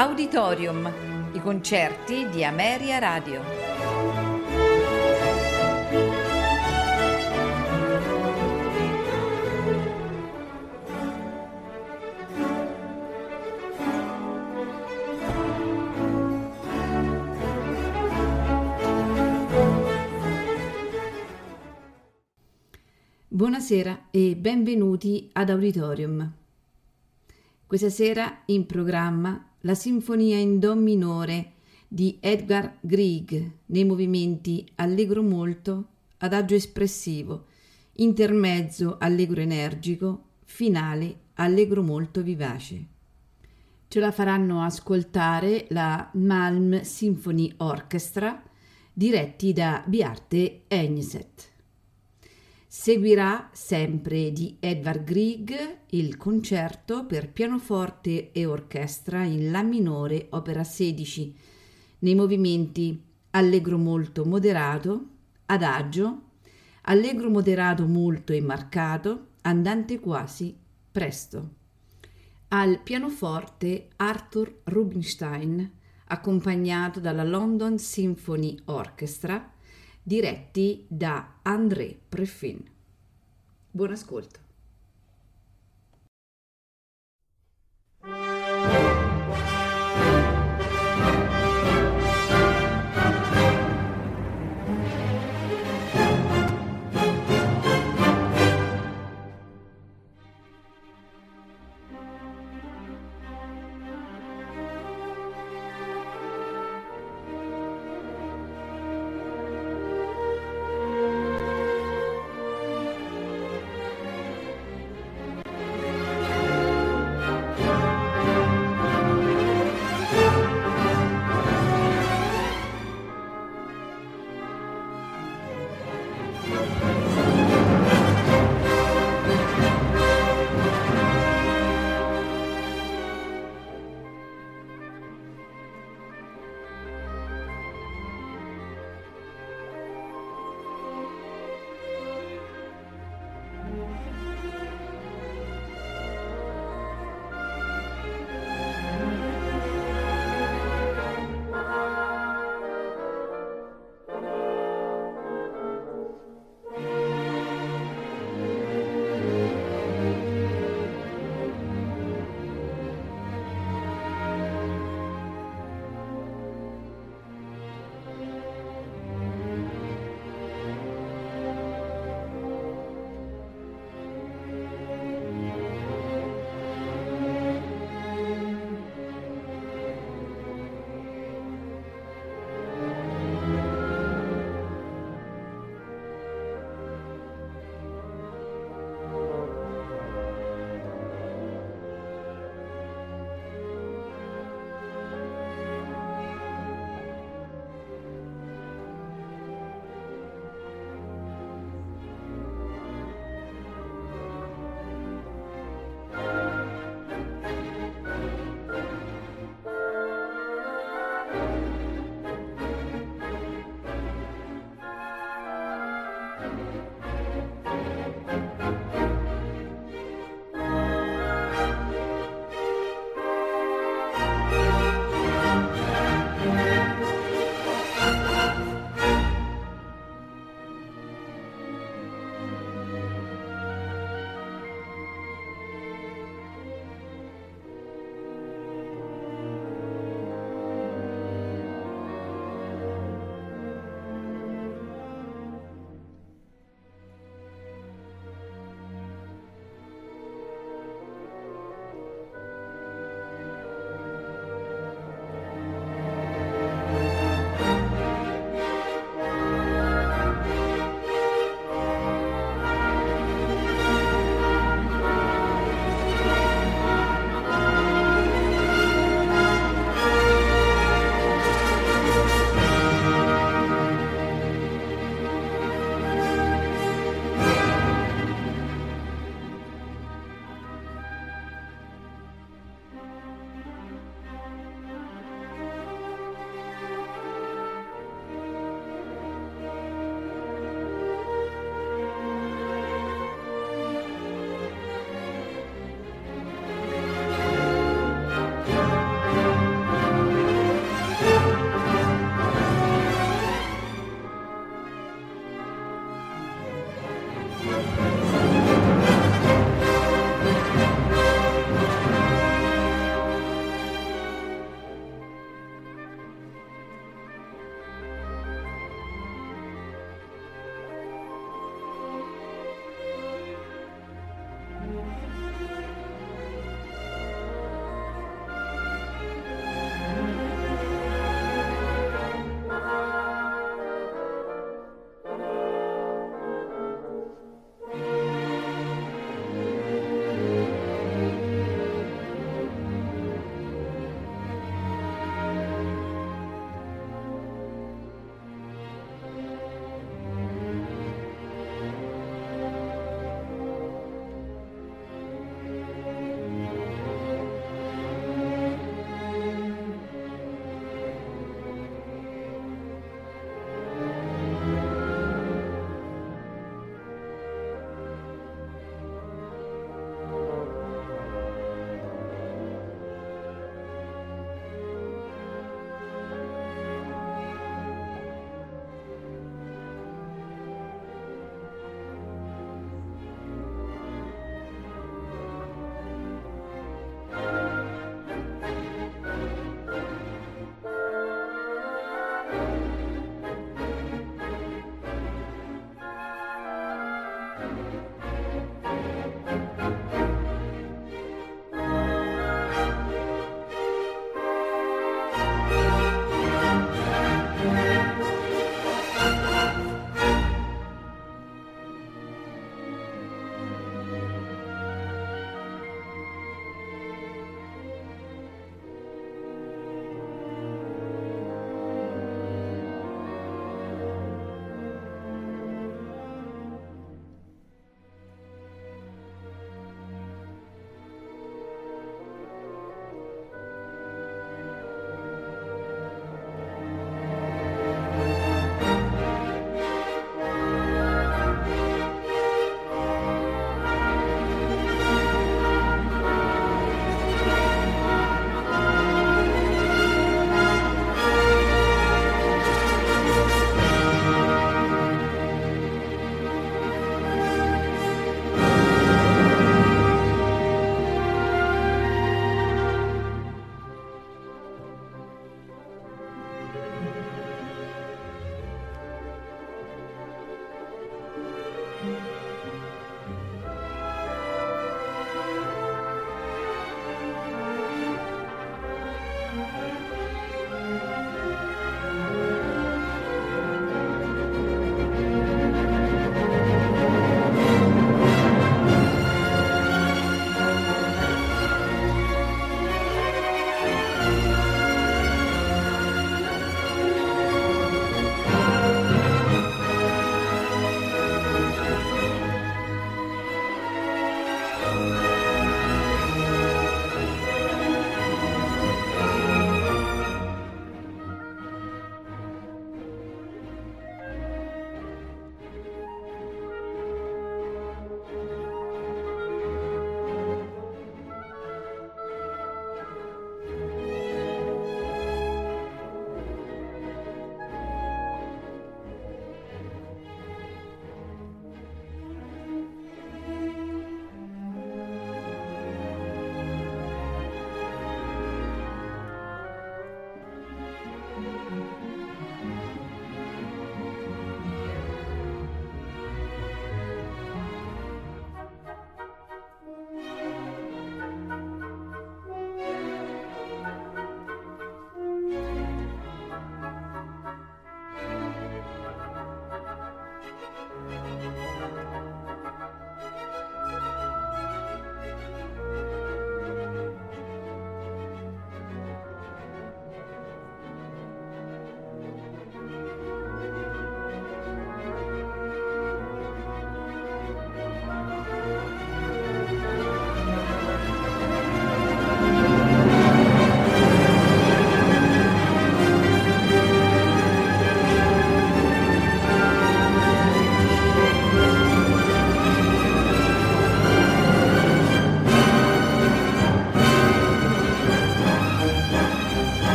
Auditorium, i concerti di Ameria Radio. Buonasera e benvenuti ad Auditorium. Questa sera in programma la Sinfonia in Do minore di Edgar Grieg nei movimenti allegro molto, adagio espressivo, intermezzo allegro energico, finale allegro molto vivace. Ce la faranno ascoltare la Malm Symphony Orchestra diretti da Biarte Egneset. Seguirà sempre di Edvard Grieg il concerto per pianoforte e orchestra in La minore, opera 16, nei movimenti allegro molto moderato, adagio, allegro moderato molto e marcato, andante quasi, presto. Al pianoforte Arthur Rubinstein, accompagnato dalla London Symphony Orchestra, diretti da André Prefin. Buon ascolto.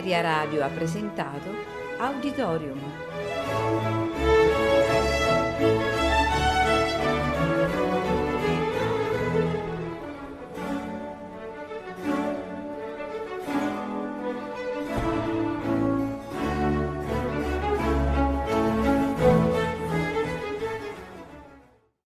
Ameria Radio ha presentato.